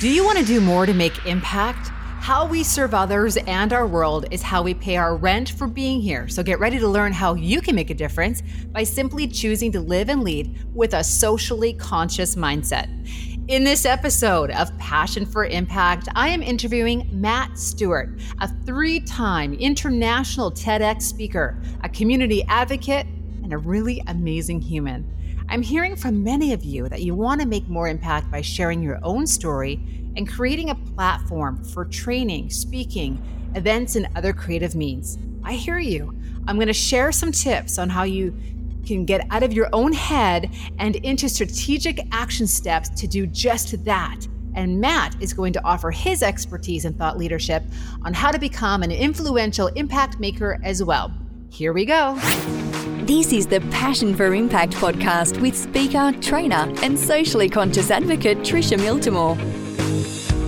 Do you want to do more to make impact? How we serve others and our world is how we pay our rent for being here. So get ready to learn how you can make a difference by simply choosing to live and lead with a socially conscious mindset. In this episode of Passion for Impact, I am interviewing Matt Stewart, a three time international TEDx speaker, a community advocate, and a really amazing human. I'm hearing from many of you that you want to make more impact by sharing your own story and creating a platform for training, speaking, events, and other creative means. I hear you. I'm going to share some tips on how you can get out of your own head and into strategic action steps to do just that. And Matt is going to offer his expertise and thought leadership on how to become an influential impact maker as well. Here we go. This is the Passion for Impact podcast with speaker, trainer, and socially conscious advocate Tricia Miltimore.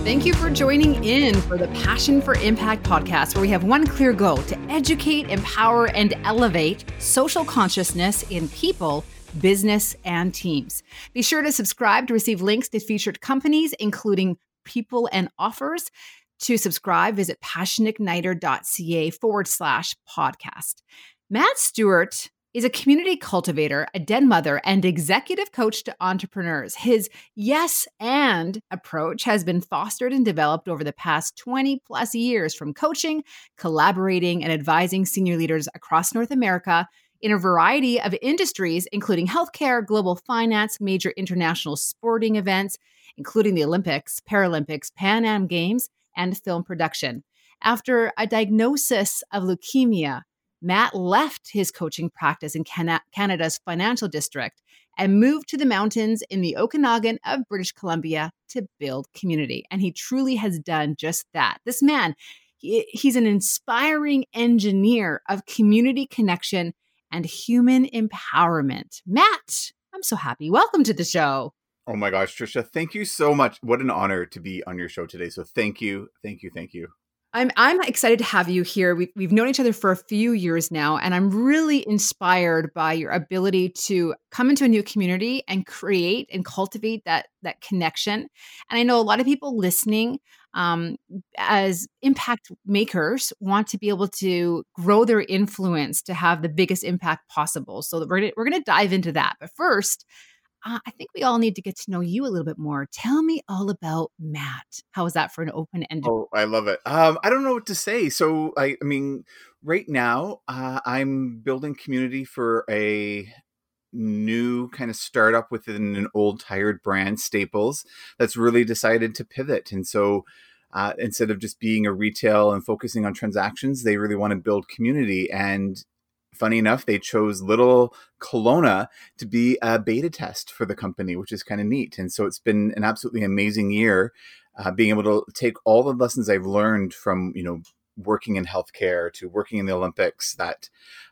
Thank you for joining in for the Passion for Impact podcast, where we have one clear goal to educate, empower, and elevate social consciousness in people, business, and teams. Be sure to subscribe to receive links to featured companies, including people and offers. To subscribe, visit passioneigniter.ca forward slash podcast. Matt Stewart is a community cultivator, a den mother, and executive coach to entrepreneurs. His yes and approach has been fostered and developed over the past 20 plus years from coaching, collaborating, and advising senior leaders across North America in a variety of industries, including healthcare, global finance, major international sporting events, including the Olympics, Paralympics, Pan Am Games, and film production. After a diagnosis of leukemia, Matt left his coaching practice in Canada's financial district and moved to the mountains in the Okanagan of British Columbia to build community. And he truly has done just that. This man, he, he's an inspiring engineer of community connection and human empowerment. Matt, I'm so happy. Welcome to the show. Oh my gosh, Trisha, thank you so much. What an honor to be on your show today. So thank you, thank you, thank you. I'm I'm excited to have you here. We, we've known each other for a few years now, and I'm really inspired by your ability to come into a new community and create and cultivate that that connection. And I know a lot of people listening, um, as impact makers, want to be able to grow their influence to have the biggest impact possible. So we're gonna, we're going to dive into that. But first, uh, I think we all need to get to know you a little bit more. Tell me all about Matt. How is that for an open ended? Oh, I love it. Um, I don't know what to say. So, I, I mean, right now, uh, I'm building community for a new kind of startup within an old tired brand, Staples, that's really decided to pivot. And so, uh, instead of just being a retail and focusing on transactions, they really want to build community. And funny enough, they chose Little Kelowna to be a beta test for the company, which is kind of neat. And so it's been an absolutely amazing year, uh, being able to take all the lessons I've learned from you know working in healthcare to working in the Olympics. That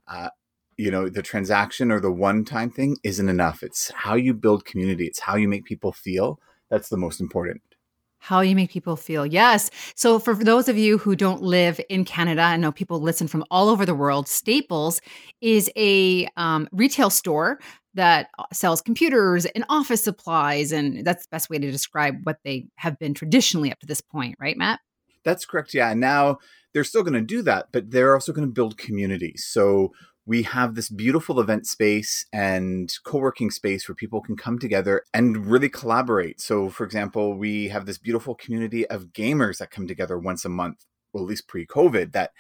uh, you know the transaction or the one-time thing isn't enough. It's how you build community. It's how you make people feel. That's the most important how you make people feel. Yes. So, for those of you who don't live in Canada, I know people listen from all over the world. Staples is a um, retail store that uh, sells computers and office supplies. And that's the best way to describe what they have been traditionally up to this point, right, Matt? That's correct. Yeah. Now they're still going to do that, but they're also going to build communities. So, we have this beautiful event space and co-working space where people can come together and really collaborate. So for example, we have this beautiful community of gamers that come together once a month, well at least pre-COVID that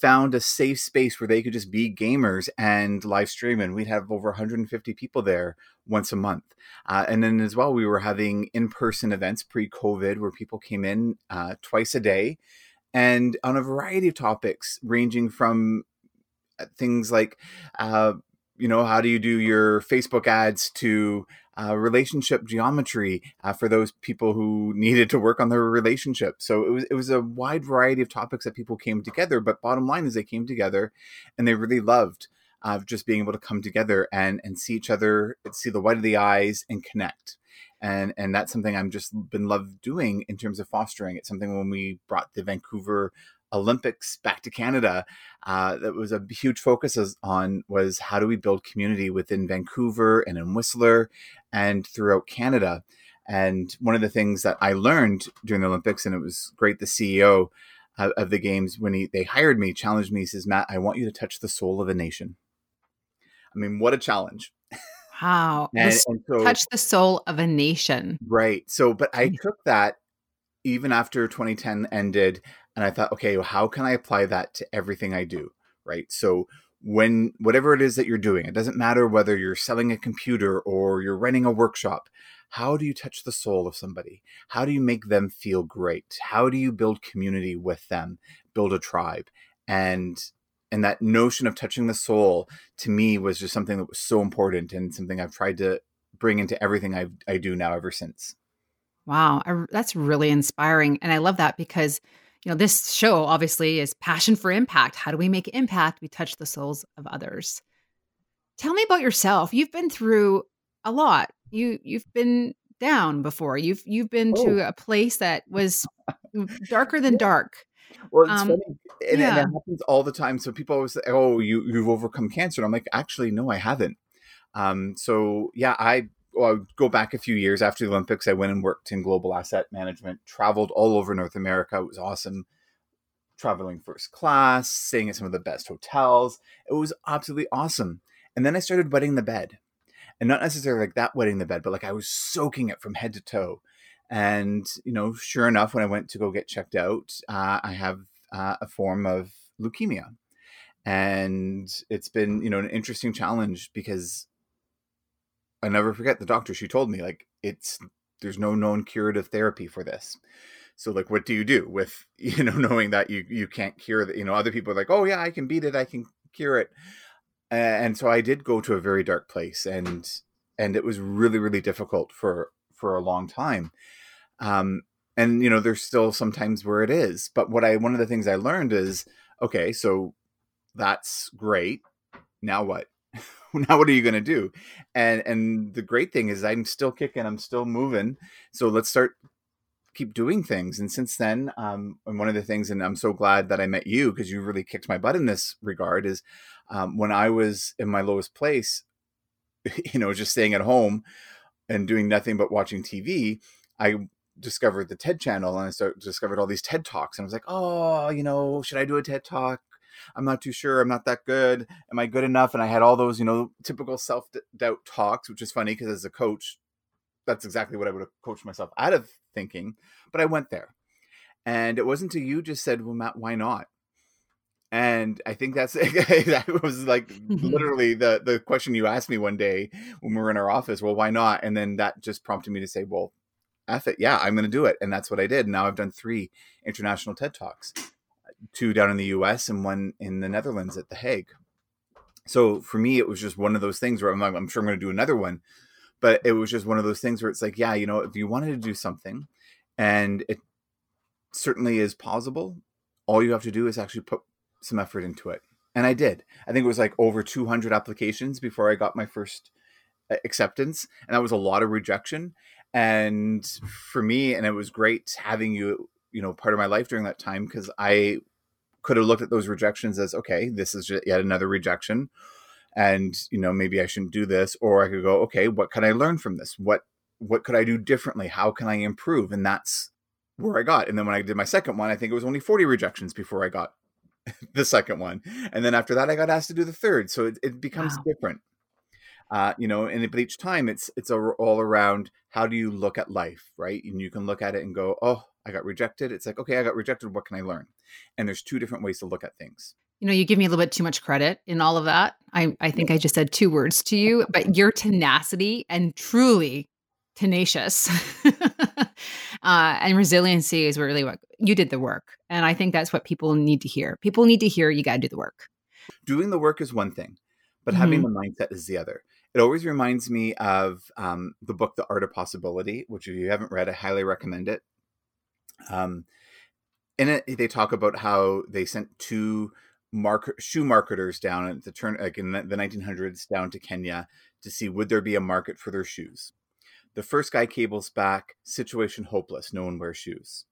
found a safe space where they could just be gamers and live stream and we'd have over 150 people there once a month uh, and then as well we were having in-person events pre-covid where people came in uh, twice a day and on a variety of topics ranging from things like uh, you know how do you do your facebook ads to uh, relationship geometry uh, for those people who needed to work on their relationship so it was it was a wide variety of topics that people came together but bottom line is they came together and they really loved uh, just being able to come together and and see each other see the white of the eyes and connect and and that's something I'm just been loved doing in terms of fostering. It's something when we brought the Vancouver Olympics back to Canada, uh, that was a huge focus on was how do we build community within Vancouver and in Whistler and throughout Canada. And one of the things that I learned during the Olympics, and it was great, the CEO of, of the games, when he they hired me, challenged me, he says, Matt, I want you to touch the soul of a nation. I mean, what a challenge. Wow. And, This- and so, touch the soul of a nation. right. So, but I took that even after 2010 ended, and I thought, okay, well, how can I apply that to everything I do? Right. So, when whatever it is that you're doing, it doesn't matter whether you're selling a computer or you're running a workshop. How do you touch the soul of somebody? How do you make them feel great? How do you build community with them, build a tribe? And and that notion of touching the soul to me was just something that was so important and something I've tried to bring into everything I I do now ever since. Wow, I that's really inspiring, and I love that because, you know, this show obviously is passion for impact. How do we make impact? We touch the souls of others. Tell me about yourself. You've been through a lot. You you've been down before. You've you've been Oh. to a place that was darker than dark. Well, it's Um, funny, and, and it happens all the time. So people always say, "Oh, you you've overcome cancer," and I'm like, "Actually, no, I haven't." Um, so yeah, I well, go back a few years after the Olympics. I went and worked in global asset management, traveled all over North America. It was awesome. Traveling first class, staying at some of the best hotels. It was absolutely awesome. And then I started wetting the bed, and not necessarily like that wetting the bed, but like I was soaking it from head to toe. And you know, sure enough, when I went to go get checked out, uh, I have uh, a form of leukemia, and it's been you know an interesting challenge because I never forget the doctor. She told me like it's there's no known curative therapy for this. So like, what do you do with you know knowing that you you can't cure that? You know, other people are like, oh yeah, I can beat it, I can cure it. And so I did go to a very dark place, and and it was really really difficult for for a long time. Um, and you know, there's still sometimes where it is. But what I one of the things I learned is okay, so that's great. Now what? now what are you going to do? And and the great thing is I'm still kicking, I'm still moving. So let's start keep doing things. And since then, um, and one of the things, and I'm so glad that I met you because you really kicked my butt in this regard, is um, when I was in my lowest place, you know, just staying at home and doing nothing but watching TV, I discovered the TED channel and I started, discovered all these TED Talks. And I was like, oh, you know, should I do a TED Talk? I'm not too sure. I'm not that good. Am I good enough? And I had all those, you know, typical self doubt talks, which is funny because as a coach, that's exactly what I would have coached myself out of thinking. But I went there. And it wasn't until you just said, well, Matt, why not? And I think that's that was like literally the the question you asked me one day when we were in our office. Well, why not? And then that just prompted me to say, well, F it, yeah, I'm going to do it, and that's what I did. Now I've done three international TED talks, two down in the U.S. and one in the Netherlands at the Hague. So for me, it was just one of those things where I'm, like, I'm sure I'm going to do another one, but it was just one of those things where it's like, yeah, you know, if you wanted to do something, and it certainly is possible, all you have to do is actually put some effort into it. And I did. I think it was like over 200 applications before I got my first uh, acceptance, and that was a lot of rejection. And for me, and it was great having you, you know, part of my life during that time because I could have looked at those rejections as okay, this is just yet another rejection, and you know maybe I shouldn't do this, or I could go, okay, what can I learn from this? What what could I do differently? How can I improve? And that's where I got. And then when I did my second one, I think it was only 40 rejections before I got the second one. And then after that, I got asked to do the third. So it, it becomes Wow. different. Uh, you know, and but each time it's it's all around how do you look at life, right? And you can look at it and go, oh, I got rejected. It's like, okay, I got rejected. What can I learn? And there's two different ways to look at things. You know, you give me a little bit too much credit in all of that. I, I think I just said two words to you, but your tenacity and truly tenacious uh, and resiliency is really what you did the work. And I think that's what people need to hear. People need to hear you got to do the work. doing the work is one thing, but having the mindset is the other. It always reminds me of um, the book, The Art of Possibility, which if you haven't read, I highly recommend it. Um, in it, they talk about how they sent two market shoe marketers down at the turn, like in the the 1900s, down to Kenya to see would there be a market for their shoes. The first guy cables back, situation hopeless, no one wears shoes.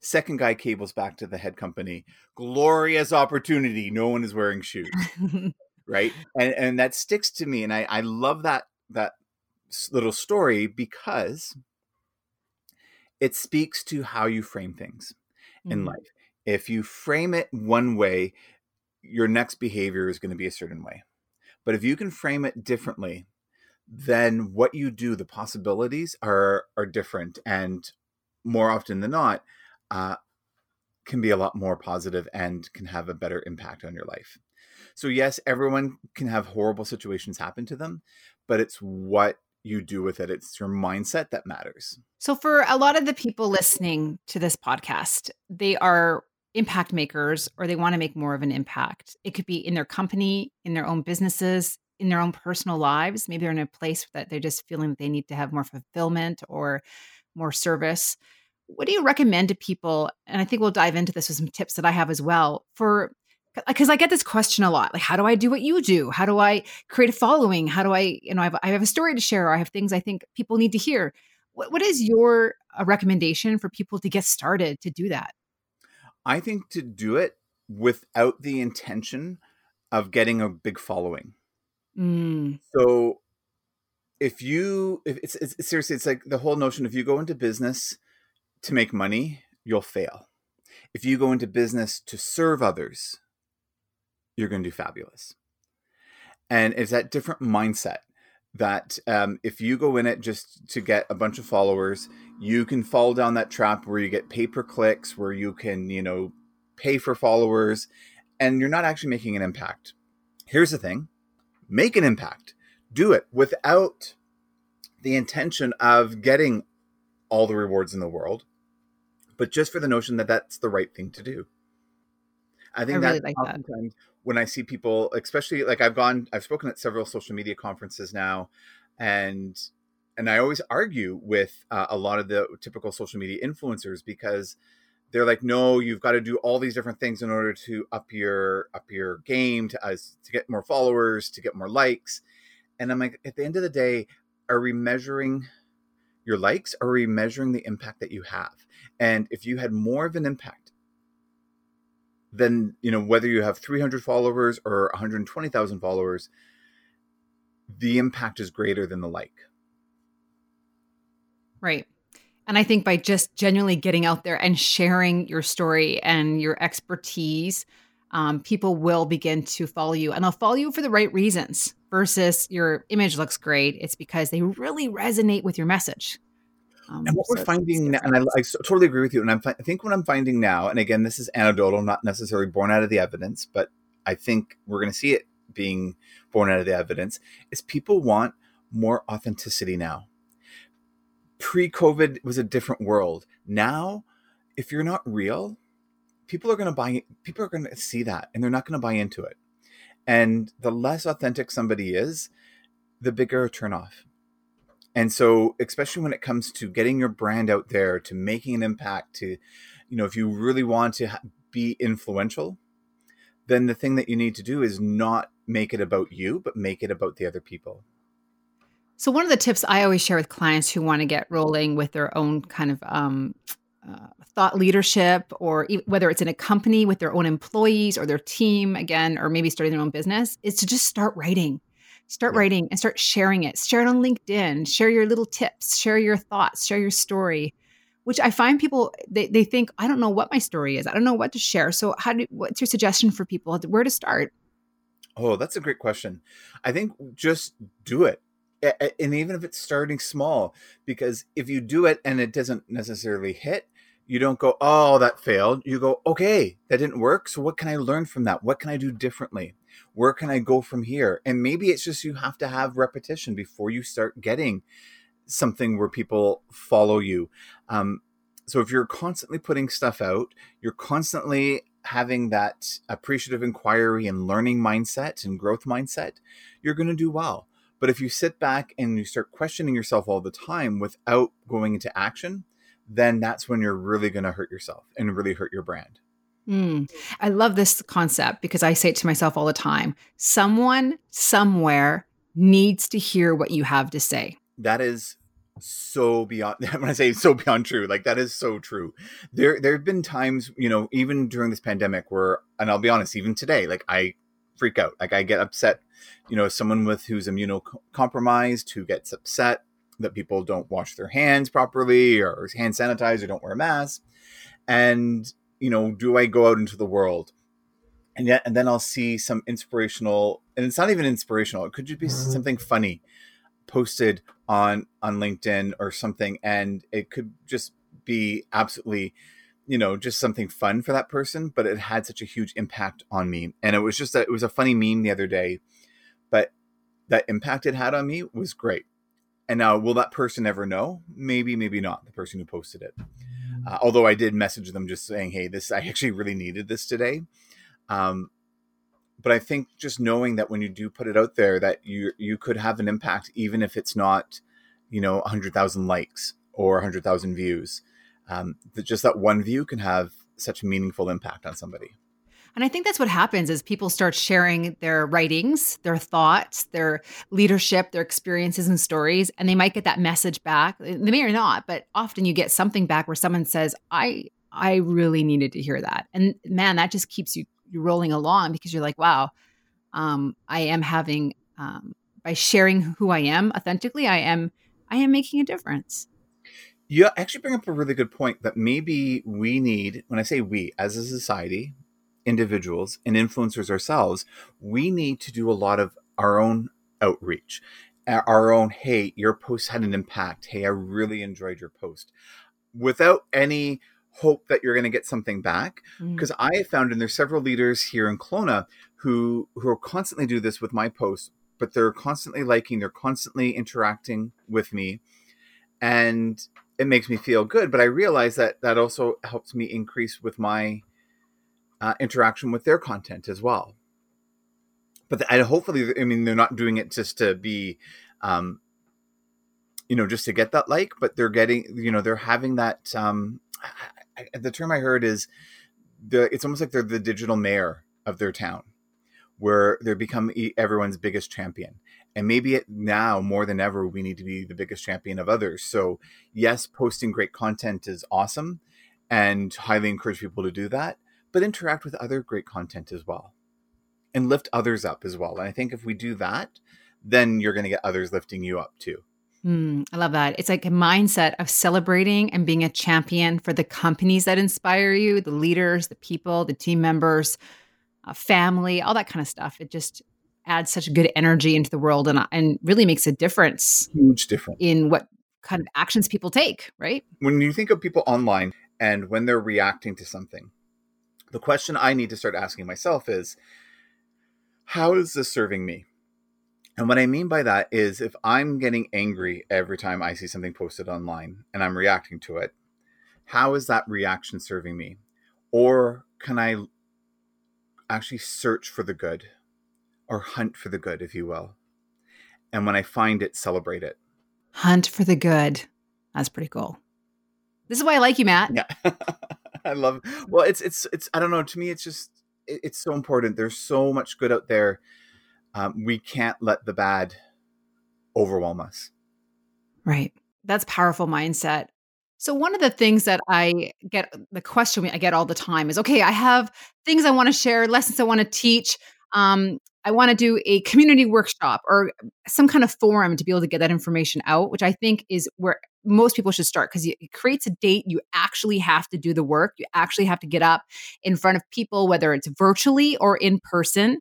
Second guy cables back to the head company, glorious opportunity, no one is wearing shoes right and and that sticks to me and i i love that that little story because it speaks to how you frame things in Mhm. life. If you frame it one way, your next behavior is going to be a certain way. But if you can frame it differently, then what you do, the possibilities are are different, and more often than not, uh, can be a lot more positive and can have a better impact on your life. So yes, everyone can have horrible situations happen to them, but it's what you do with it. It's your mindset that matters. So, for a lot of the people listening to this podcast, they are impact makers or they want to make more of an impact. It could be in their company, in their own businesses, in their own personal lives. Maybe they're in a place that they're just feeling that they need to have more fulfillment or more service. What do you recommend to people? And I think we'll dive into this with some tips that I have as well for because I get this question a lot. Like, how do I do what you do? How do I create a following? How do I, you know, I have, I have a story to share, or I have things I think people need to hear. What, what is your uh, recommendation for people to get started to do that? I think to do it without the intention of getting a big following. Mm, So if you, if it's, it's seriously, it's like the whole notion: if you go into business to make money, you'll fail. If you go into business to serve others, you're going to do fabulous. And it's that different mindset that um, if you go in it just to get a bunch of followers, you can fall down that trap where you get pay per clicks, where you can, you know, pay for followers, and you're not actually making an impact. Here's the thing make an impact, do it without the intention of getting all the rewards in the world, but just for the notion that that's the right thing to do. I think I really that like that. When I see people, especially like I've gone, I've spoken at several social media conferences now, and and I always argue with uh, a lot of the typical social media influencers because they're like, no, you've got to do all these different things in order to up your up your game to us to get more followers, to get more likes, and I'm like, at the end of the day, are we measuring your likes? Are we measuring the impact that you have? And if you had more of an impact then you know whether you have 300 followers or 120,000 followers the impact is greater than the like right. And I think by just genuinely getting out there and sharing your story and your expertise, um, people will begin to follow you and they'll follow you for the right reasons versus your image looks great. It's because they really resonate with your message. Um, and what so we're finding now, and I, I, totally agree with you and I'm, i think what i'm finding now and again this is anecdotal not necessarily born out of the evidence but i think we're going to see it being born out of the evidence is people want more authenticity now. Pre-covid was a different world. Now if you're not real people are going to buy people are going to see that and they're not going to buy into it. And the less authentic somebody is the bigger a turnoff and so especially when it comes to getting your brand out there to making an impact to you know if you really want to be influential then the thing that you need to do is not make it about you but make it about the other people So one of the tips I always share with clients who want to get rolling with their own kind of um, uh, thought leadership, or e- whether it's in a company with their own employees or their team, again, or maybe starting their own business, is to just start writing. Start Yeah. writing and start sharing it. Share it on LinkedIn. Share your little tips. Share your thoughts. Share your story. Which I find people they, they think I don't know what my story is. I don't know what to share. So how do what's your suggestion for people where to start? oh that's a great question i think just do it and even if it's starting small because if you do it and it doesn't necessarily hit you don't go oh that failed you go okay that didn't work so what can i learn from that what can i do differently where can i go from here? And maybe it's just you have to have repetition before you start getting something where people follow you. Um, so if you're constantly putting stuff out you're constantly having that appreciative inquiry and learning mindset and growth mindset you're going to do well. But if you sit back and you start questioning yourself all the time without going into action then that's when you're really going to hurt yourself and really hurt your brand Mm. I love this concept because I say it to myself all the time. Someone somewhere needs to hear what you have to say. that is so beyond when i say so beyond true like that is so true there there have been times you know even during this pandemic where and i'll be honest even today like i freak out like i get upset you know someone with who's immunocompromised who gets upset that people don't wash their hands properly or hand sanitize or don't wear masks. And, you know, do I go out into the world? And yet, and then I'll see some inspirational, and it's not even inspirational. It could just be mm-hmm. something funny posted on on LinkedIn or something, and it could just be absolutely, you know, just something fun for that person. But it had such a huge impact on me, and it was just that it was a funny meme the other day, but that impact it had on me was great. And now, will that person ever know? Maybe, maybe not. The person who posted it. Uh, although I did message them just saying, "Hey, this I actually really needed this today." Um, but I think just knowing that when you do put it out there, that you you could have an impact, even if it's not, you know, hundred thousand likes or hundred thousand views. Um, that just that one view can have such a meaningful impact on somebody. And I think that's what happens is people start sharing their writings, their thoughts, their leadership, their experiences and stories, and they might get that message back. They may or not, but often you get something back where someone says, "I I really needed to hear that." And man, that just keeps you rolling along because you're like, "Wow, um, I am having um, by sharing who I am authentically, I am I am making a difference." You actually bring up a really good point that maybe we need, when I say we, as a society, individuals and influencers ourselves, we need to do a lot of our own outreach, our own, hey, your post had an impact. Hey, I really enjoyed your post without any hope that you're going to get something back. Because mm. I have found, and there's several leaders here in Kelowna who, who constantly do this with my posts, but they're constantly liking, they're constantly interacting with me. And it makes me feel good. But I realize that that also helps me increase with my uh, interaction with their content as well. But the, and hopefully, I mean, they're not doing it just to be, um, you know, just to get that like, but they're getting, you know, they're having that. Um, I, the term I heard is the. It's almost like they're the digital mayor of their town, where they're become everyone's biggest champion. And maybe it, now more than ever, we need to be the biggest champion of others. So yes, posting great content is awesome, and highly encourage people to do that but interact with other great content as well and lift others up as well. And I think if we do that, then you're going to get others lifting you up too. Mm, I love that. It's like a mindset of celebrating and being a champion for the companies that inspire you, the leaders, the people, the team members, uh, family, all that kind of stuff. It just adds such good energy into the world and, and really makes a difference. Huge difference in what kind of actions people take, right? When you think of people online and when they're reacting to something, the question I need to start asking myself is how is this serving me? And what I mean by that is if I'm getting angry every time I see something posted online and I'm reacting to it, how is that reaction serving me? Or can I actually search for the good or hunt for the good, if you will? And when I find it, celebrate it. Hunt for the good. That's pretty cool. This is why I like you, Matt. Yeah. I love. Well, it's it's it's. I don't know. To me, it's just it, it's so important. There's so much good out there. Um, we can't let the bad overwhelm us. Right. That's powerful mindset. So one of the things that I get the question I get all the time is, okay, I have things I want to share, lessons I want to teach. Um, I want to do a community workshop or some kind of forum to be able to get that information out, which I think is where most people should start because it creates a date. You actually have to do the work. You actually have to get up in front of people, whether it's virtually or in person.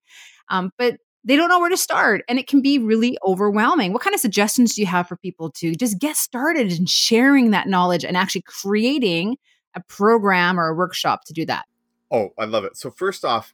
Um, but they don't know where to start and it can be really overwhelming. What kind of suggestions do you have for people to just get started in sharing that knowledge and actually creating a program or a workshop to do that? Oh, I love it. So, first off,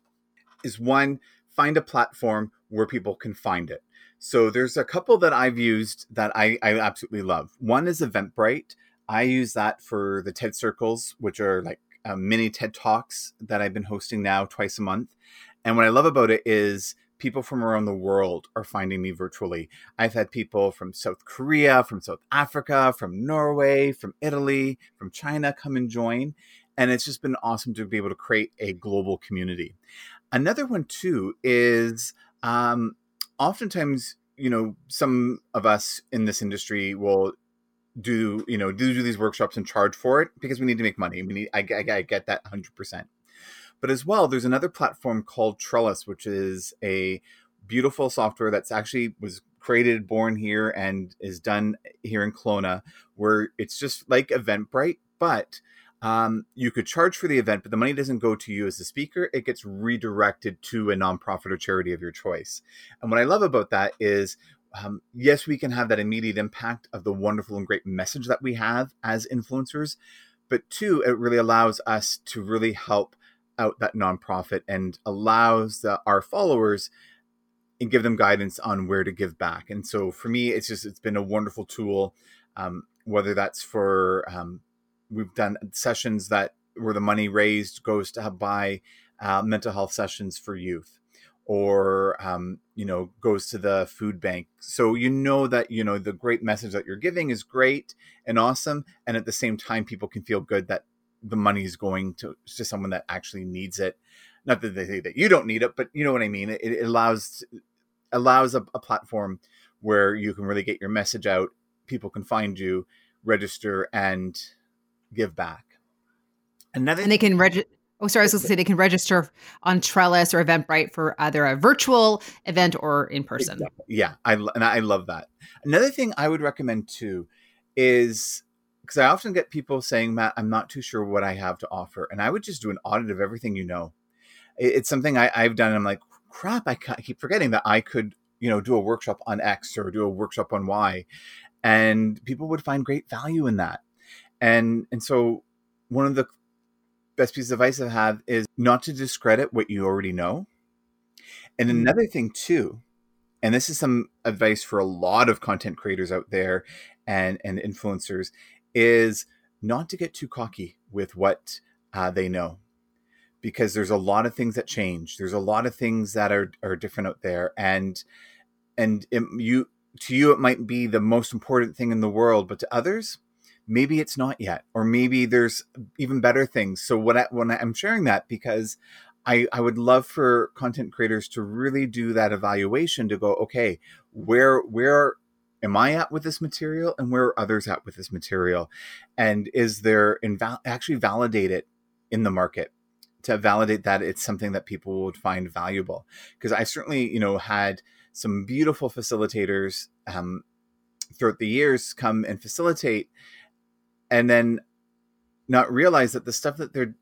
is one, find a platform where people can find it. So there's a couple that I've used that I, I absolutely love. One is Eventbrite. I use that for the TED Circles, which are like uh, mini TED Talks that I've been hosting now twice a month. And what I love about it is people from around the world are finding me virtually. I've had people from South Korea, from South Africa, from Norway, from Italy, from China come and join. And it's just been awesome to be able to create a global community. Another one too is um, oftentimes, you know, some of us in this industry will do, you know, do, do these workshops and charge for it because we need to make money. We need, I, I, I get that 100%. But as well, there's another platform called Trellis, which is a beautiful software that's actually was created, born here, and is done here in Kelowna, where it's just like Eventbrite, but um, you could charge for the event, but the money doesn't go to you as the speaker. It gets redirected to a nonprofit or charity of your choice. And what I love about that is, um, yes, we can have that immediate impact of the wonderful and great message that we have as influencers, but two, it really allows us to really help out that nonprofit and allows the, our followers and give them guidance on where to give back. And so for me, it's just it's been a wonderful tool. Um, whether that's for um, we've done sessions that where the money raised goes to buy uh, mental health sessions for youth or um, you know goes to the food bank. So you know that you know the great message that you're giving is great and awesome and at the same time people can feel good that the money is going to, to someone that actually needs it. Not that they say that you don't need it but you know what i mean? It, it allows allows a, a platform where you can really get your message out people can find you register and give back. Another and they can register. Oh, sorry, I was going to say they can register on Trellis or Eventbrite for either a virtual event or in person. Exactly. Yeah, I and I love that. Another thing I would recommend too is because I often get people saying, "Matt, I'm not too sure what I have to offer," and I would just do an audit of everything you know. It's something I, have done. I'm like, crap, I keep forgetting that I could, you know, do a workshop on X or do a workshop on Y, and people would find great value in that and and so one of the best pieces of advice I have is not to discredit what you already know. And mm-hmm. another thing too, and this is some advice for a lot of content creators out there and and influencers, is not to get too cocky with what uh, they know, because there's a lot of things that change. There's a lot of things that are are different out there, and and it, you to you it might be the most important thing in the world, but to others maybe it's not yet or maybe there's even better things. So what I, when i'm sharing that because I, I would love for content creators to really do that evaluation to go okay where where am i at with this material and where are others at with this material? And is there inval- actually validate it in the market to validate that it's something that people would find valuable? Because i certainly you know had some beautiful facilitators um, throughout the years come and facilitate and then not realize that the stuff that they're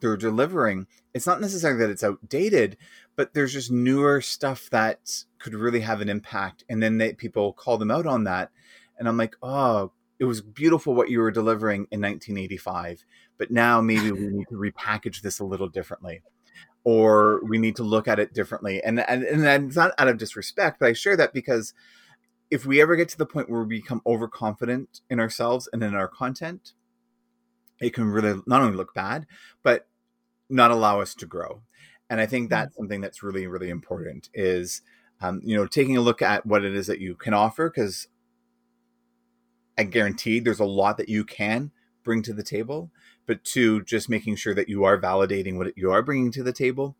they're delivering it's not necessarily that it's outdated but there's just newer stuff that could really have an impact. And then they, people call them out on that. And i'm like oh it was beautiful what you were delivering in 1985 but now maybe we need to repackage this a little differently or we need to look at it differently. And and, and it's not out of disrespect but i share that because if we ever get to the point where we become overconfident in ourselves and in our content, it can really not only look bad, but not allow us to grow. And I think mm-hmm. that's something that's really, really important is, um, you know, taking a look at what it is that you can offer, because I guarantee there's a lot that you can bring to the table, but two, just making sure that you are validating what you are bringing to the table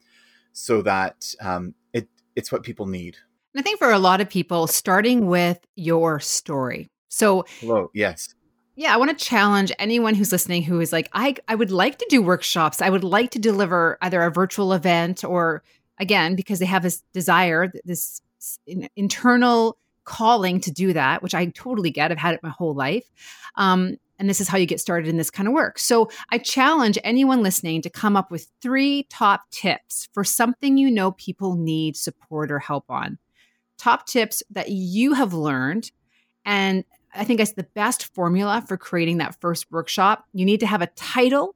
so that um, it, it's what people need I think for a lot of people, starting with your story. So, hello, yes. Yeah, I want to challenge anyone who's listening who is like, I, I would like to do workshops. I would like to deliver either a virtual event or, again, because they have this desire, this internal calling to do that, which I totally get. I've had it my whole life. Um, and this is how you get started in this kind of work. So I challenge anyone listening to come up with three top tips for something you know people need support or help on top tips that you have learned. And I think it's the best formula for creating that first workshop. You need to have a title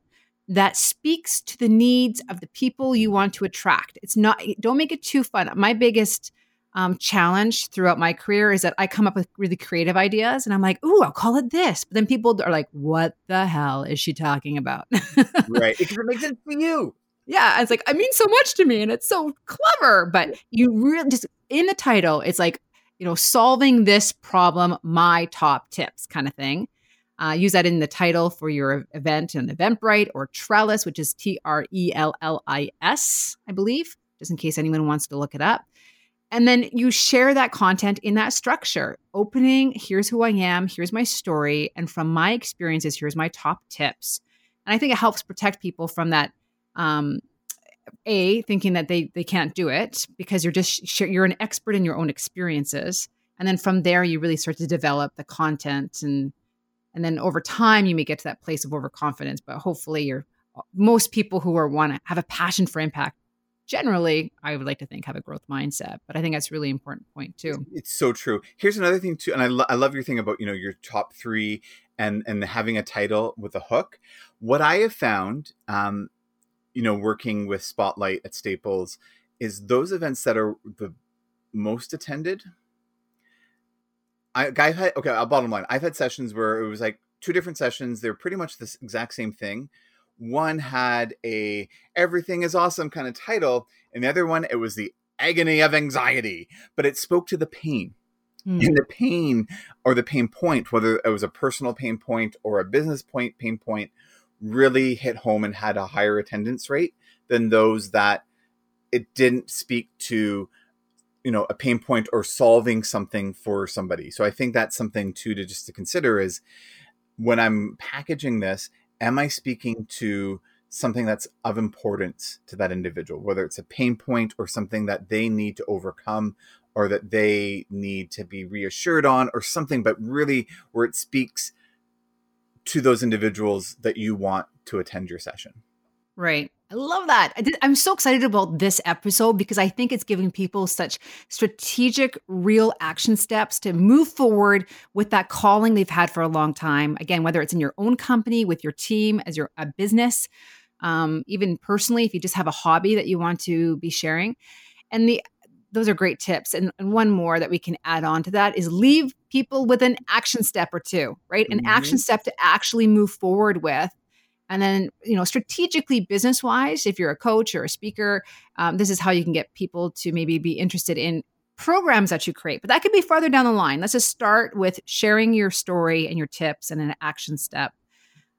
that speaks to the needs of the people you want to attract. It's not, don't make it too fun. My biggest um, challenge throughout my career is that I come up with really creative ideas and I'm like, ooh, I'll call it this. But then people are like, what the hell is she talking about? right. Because it makes sense for you. Yeah. It's like, I mean so much to me and it's so clever. But you really just in the title, it's like, you know, solving this problem, my top tips kind of thing. Uh, use that in the title for your event and Eventbrite or Trellis, which is T R E L L I S, I believe, just in case anyone wants to look it up. And then you share that content in that structure. Opening, here's who I am, here's my story, and from my experiences, here's my top tips. And I think it helps protect people from that um, a thinking that they they can't do it because you're just you're an expert in your own experiences. And then from there, you really start to develop the content and and then over time you may get to that place of overconfidence. But hopefully you're most people who are want to have a passion for impact generally i would like to think have a growth mindset. But i think that's really important point too. It's so true. Here's another thing too and i, lo- I love your thing about you know your top three and and having a title with a hook. What i have found um you know working with spotlight at staples is those events that are the most attended i i've had okay i'll bottom line i've had sessions where it was like two different sessions they're pretty much the exact same thing one had a everything is awesome kind of title, and the other one it was the agony of anxiety, but it spoke to the pain. Mm. And the pain or the pain point, whether it was a personal pain point or a business point pain point, really hit home and had a higher attendance rate than those that it didn't speak to you know a pain point or solving something for somebody. So i think that's something too to just to consider is when i'm packaging this am I speaking to something that's of importance to that individual, whether it's a pain point or something that they need to overcome or that they need to be reassured on or something, but really where it speaks to those individuals that you want to attend your session. Right. I love that. I am so excited about this episode because I think it's giving people such strategic, real action steps to move forward with that calling they've had for a long time. Again, whether it's in your own company, with your team, as your a business, um, even personally, if you just have a hobby that you want to be sharing. And the those are great tips. And, and one more that we can add on to that is leave people with an action step or two, right? An mm-hmm. action step to actually move forward with and then, you know, strategically, business wise, if you're a coach or a speaker, um, this is how you can get people to maybe be interested in programs that you create. But that could be farther down the line. Let's just start with sharing your story and your tips and an action step.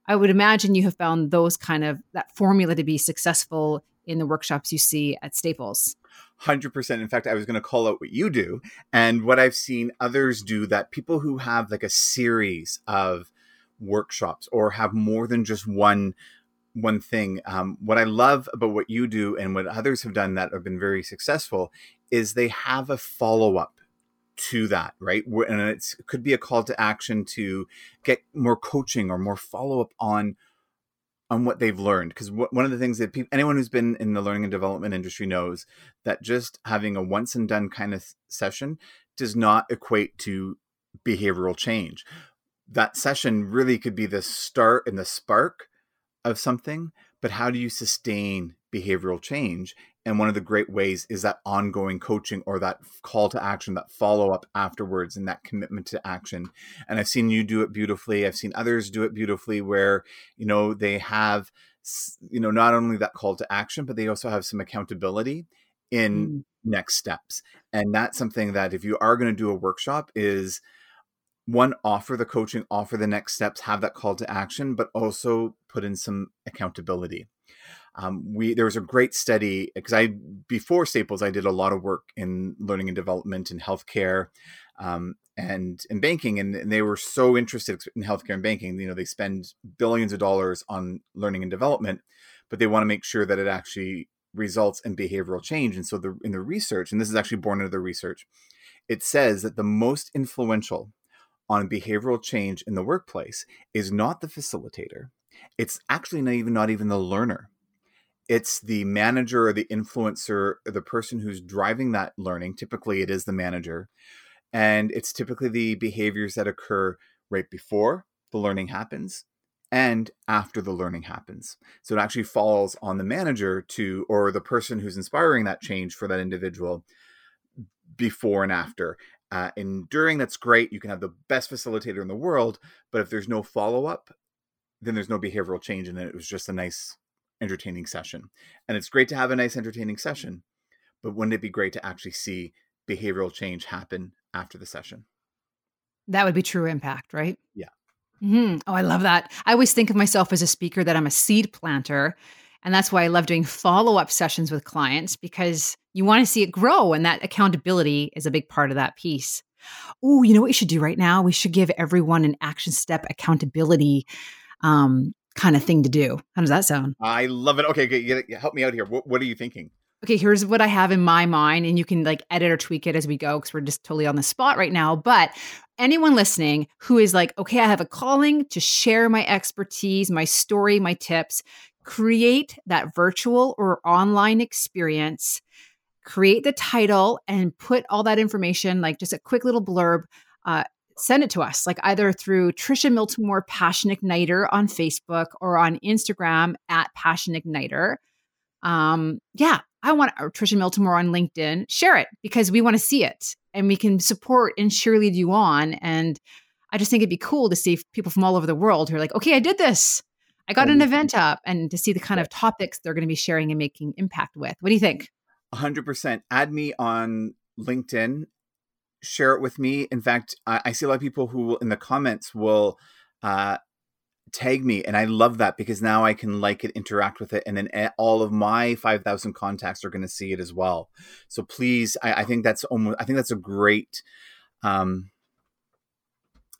I would imagine you have found those kind of that formula to be successful in the workshops you see at Staples. 100%. In fact, I was going to call out what you do and what I've seen others do that people who have like a series of workshops or have more than just one one thing. Um, what I love about what you do and what others have done that have been very successful is they have a follow up to that, right? And it could be a call to action to get more coaching or more follow up on on what they've learned. Because one of the things that people, anyone who's been in the learning and development industry knows that just having a once and done kind of session does not equate to behavioral change that session really could be the start and the spark of something but how do you sustain behavioral change and one of the great ways is that ongoing coaching or that call to action that follow up afterwards and that commitment to action. And i've seen you do it beautifully. I've seen others do it beautifully where you know they have you know not only that call to action but they also have some accountability in mm. next steps. And that's something that if you are going to do a workshop is one offer the coaching offer the next steps have that call to action but also put in some accountability um, we there was a great study because i before staples i did a lot of work in learning and development in healthcare um, and in banking and, and, they were so interested in healthcare and banking you know they spend billions of dollars on learning and development but they want to make sure that it actually results in behavioral change and so the in the research and this is actually born out of the research it says that the most influential on behavioral change in the workplace is not the facilitator. It's actually not even not even the learner. It's the manager or the influencer or the person who's driving that learning. Typically, it is the manager. And it's typically the behaviors that occur right before the learning happens and after the learning happens. So it actually falls on the manager to, or the person who's inspiring that change for that individual before and after. Uh, and during, that's great. You can have the best facilitator in the world, but if there's no follow up, then there's no behavioral change, and it was just a nice, entertaining session. And it's great to have a nice, entertaining session, but wouldn't it be great to actually see behavioral change happen after the session? That would be true impact, right? Yeah. Mm-hmm. Oh, I love that. I always think of myself as a speaker that I'm a seed planter. And that's why I love doing follow up sessions with clients because you want to see it grow. And that accountability is a big part of that piece. Oh, you know what we should do right now? We should give everyone an action step accountability um, kind of thing to do. How does that sound? I love it. Okay, okay help me out here. What, what are you thinking? okay, here's what I have in my mind, and you can like edit or tweak it as we go because we're just totally on the spot right now. But anyone listening who is like, okay, I have a calling to share my expertise, my story, my tips, create that virtual or online experience, create the title, and put all that information, like just a quick little blurb. Uh, send it to us, like either through Trisha Miltimore Passion Igniter on Facebook or on Instagram at Passion Igniter. Um, yeah, I want Trisha Miltimore on LinkedIn. Share it because we want to see it and we can support and cheerlead you on. And I just think it'd be cool to see people from all over the world who are like, okay, I did this. I got an event up and to see the kind of topics they're going to be sharing and making impact with. What do you think? 100%. Add me on LinkedIn. Share it with me. In fact, I, I see a lot of people who in the comments will uh, tag me and i love that because now i can like it interact with it and then all of my 5000 contacts are going to see it as well so please I, I, think that's almost i think that's a great um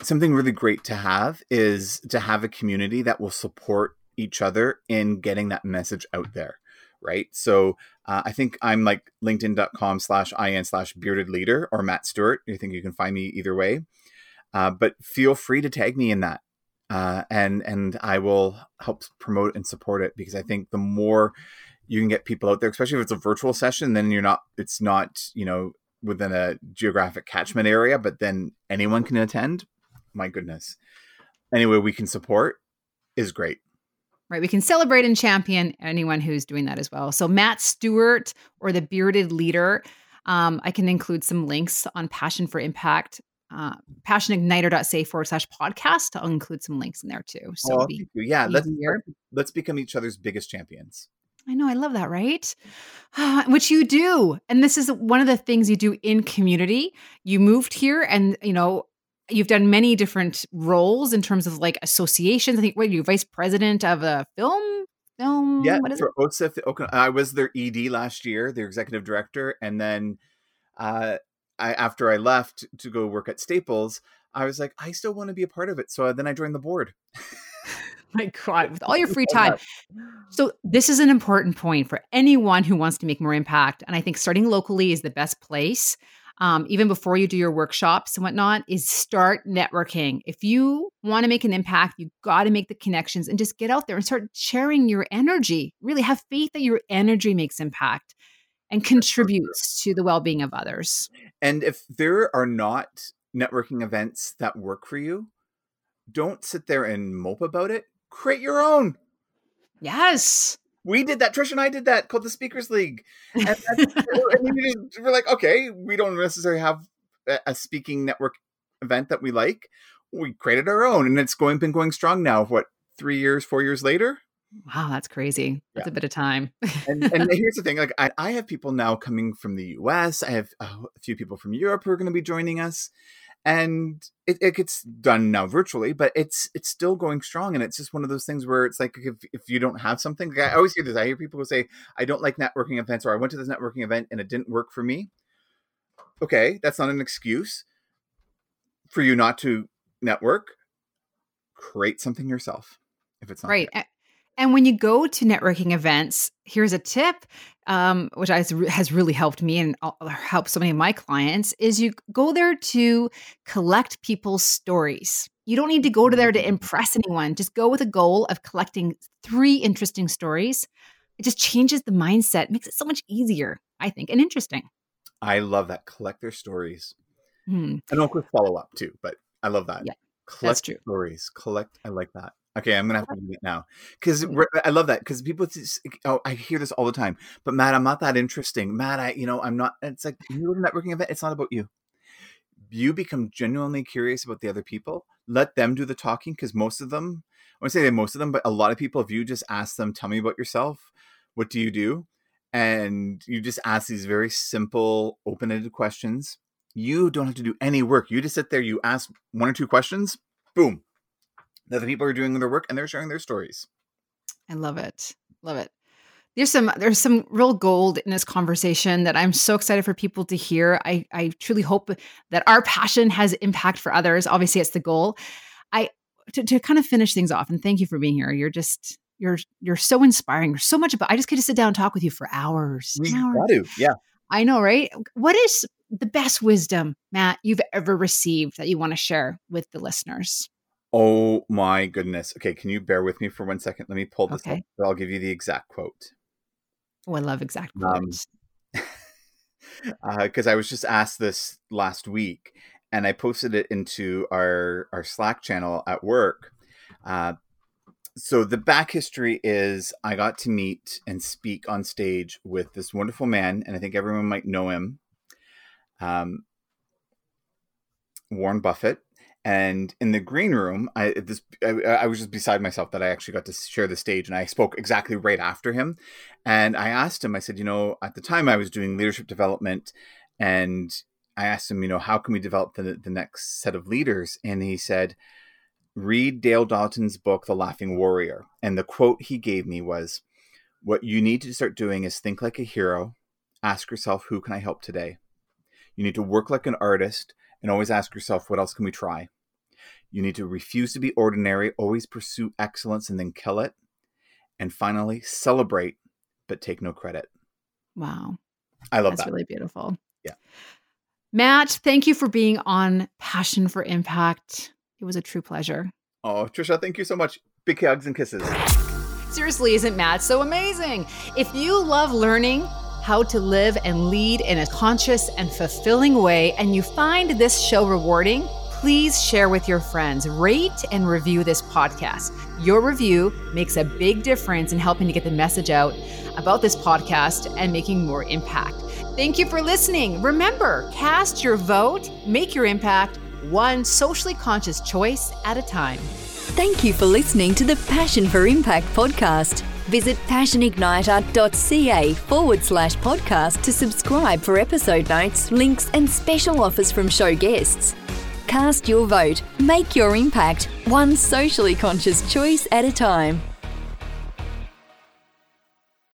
something really great to have is to have a community that will support each other in getting that message out there right so uh, i think i'm like linkedin.com slash in slash bearded leader or matt stewart i think you can find me either way uh, but feel free to tag me in that uh, and and I will help promote and support it because I think the more you can get people out there, especially if it's a virtual session, then you're not it's not you know within a geographic catchment area, but then anyone can attend. My goodness, anyway we can support is great. Right. We can celebrate and champion anyone who's doing that as well. So Matt Stewart or the Bearded Leader. Um, I can include some links on Passion for Impact uh, passionigniter.ca forward slash podcast. I'll include some links in there too. So oh, yeah, let's let's become each other's biggest champions. I know, I love that, right? Which you do. And this is one of the things you do in community. You moved here and, you know, you've done many different roles in terms of like associations. I think, what are you, vice president of a film? Film? Yeah, for OSIF, I was their ED last year, their executive director. And then uh, I after I left to go work at Staples, I was like, I still want to be a part of it. So then I joined the board. My God, with all your free time. So, this is an important point for anyone who wants to make more impact. And I think starting locally is the best place. Um, even before you do your workshops and whatnot, is start networking. If you want to make an impact, you got to make the connections and just get out there and start sharing your energy. Really have faith that your energy makes impact and contributes to the well-being of others. And if there are not networking events that work for you, don't sit there and mope about it. Create your own. Yes. We did that. Trish and I did that called the Speakers League. And, and we we're like, okay, we don't necessarily have a speaking network event that we like. We created our own, and it's going been going strong now. What three years, four years later? Wow, that's crazy. That's yeah. a bit of time. and, and, here's the thing: like I, I, have people now coming from the U.S. I have oh, a few people from Europe who are going to be joining us, and it, it, gets done now virtually, but it's it's still going strong. And it's just one of those things where it's like if, if you don't have something, like I always hear this. I hear people who say, "I don't like networking events," or "I went to this networking event and it didn't work for me." Okay, that's not an excuse for you not to network. Create something yourself if it's not right. There. And when you go to networking events, here's a tip, um, which has, has really helped me and helped so many of my clients, is you go there to collect people's stories. You don't need to go to there to mm. impress anyone. Just go with a goal of collecting three interesting stories. It just changes the mindset, makes it so much easier, I think, and interesting. I love that. Collect their stories. Hmm. And of course, follow up too, but I love that. Yeah, collect that's true. stories. Collect. I like that. Okay, I'm gonna have to uh-huh. do it now because mm-hmm. I love that because people. Just, oh, I hear this all the time. But Matt, I'm not that interesting. Matt, I you know I'm not. It's like you're a networking event. It's not about you. You become genuinely curious about the other people. Let them do the talking because most of them. I want to say most of them, but a lot of people. If you just ask them, tell me about yourself. What do you do? And you just ask these very simple, open-ended questions. You don't have to do any work. You just sit there. You ask one or two questions. Boom, that the people are doing their work and they're sharing their stories. I love it. Love it. There's some there's some real gold in this conversation that I'm so excited for people to hear. I I truly hope that our passion has impact for others. Obviously, it's the goal. I to, to kind of finish things off and thank you for being here. You're just you're you're so inspiring. You're so much about. I just get to sit down and talk with you for hours. We hours. got to, yeah. I know, right? What is the best wisdom, Matt, you've ever received that you want to share with the listeners? Oh my goodness. Okay, can you bear with me for one second? Let me pull this Okay. up. I'll give you the exact quote. Oh, I love exact Um, quotes. because I was just asked this last week, and I posted it into our our Slack channel at work. Uh, so the back history is I got to meet and speak on stage with this wonderful man, and I think everyone might know him, um, Warren Buffett. And in the green room, I this I, I was just beside myself that I actually got to share the stage, and I spoke exactly right after him. And I asked him, I said, you know, at the time I was doing leadership development, and I asked him, you know, how can we develop the, the next set of leaders? And he said, read Dale Dauten's book, The Laughing Warrior. And the quote he gave me was, what you need to start doing is think like a hero, ask yourself, who can I help today? You need to work like an artist and always ask yourself, what else can we try? You need to refuse to be ordinary, always pursue excellence and then kill it. And finally, celebrate but take no credit. Wow. I love that. That's that. really beautiful. Yeah. Matt, thank you for being on Passion for Impact. It was a true pleasure. oh, Trisha, thank you so much. Big hugs and kisses. Seriously, isn't Matt so amazing? If you love learning how to live and lead in a conscious and fulfilling way, and you find this show rewarding, please share with your friends. Rate and review this podcast. Your review makes a big difference in helping to get the message out about this podcast and making more impact. Thank you for listening. Remember, cast your vote, make your impact one socially conscious choice at a time. Thank you for listening to the Passion for Impact podcast. Visit passionigniter.ca forward slash podcast to subscribe for episode notes, links, and special offers from show guests. Cast your vote, make your impact, one socially conscious choice at a time.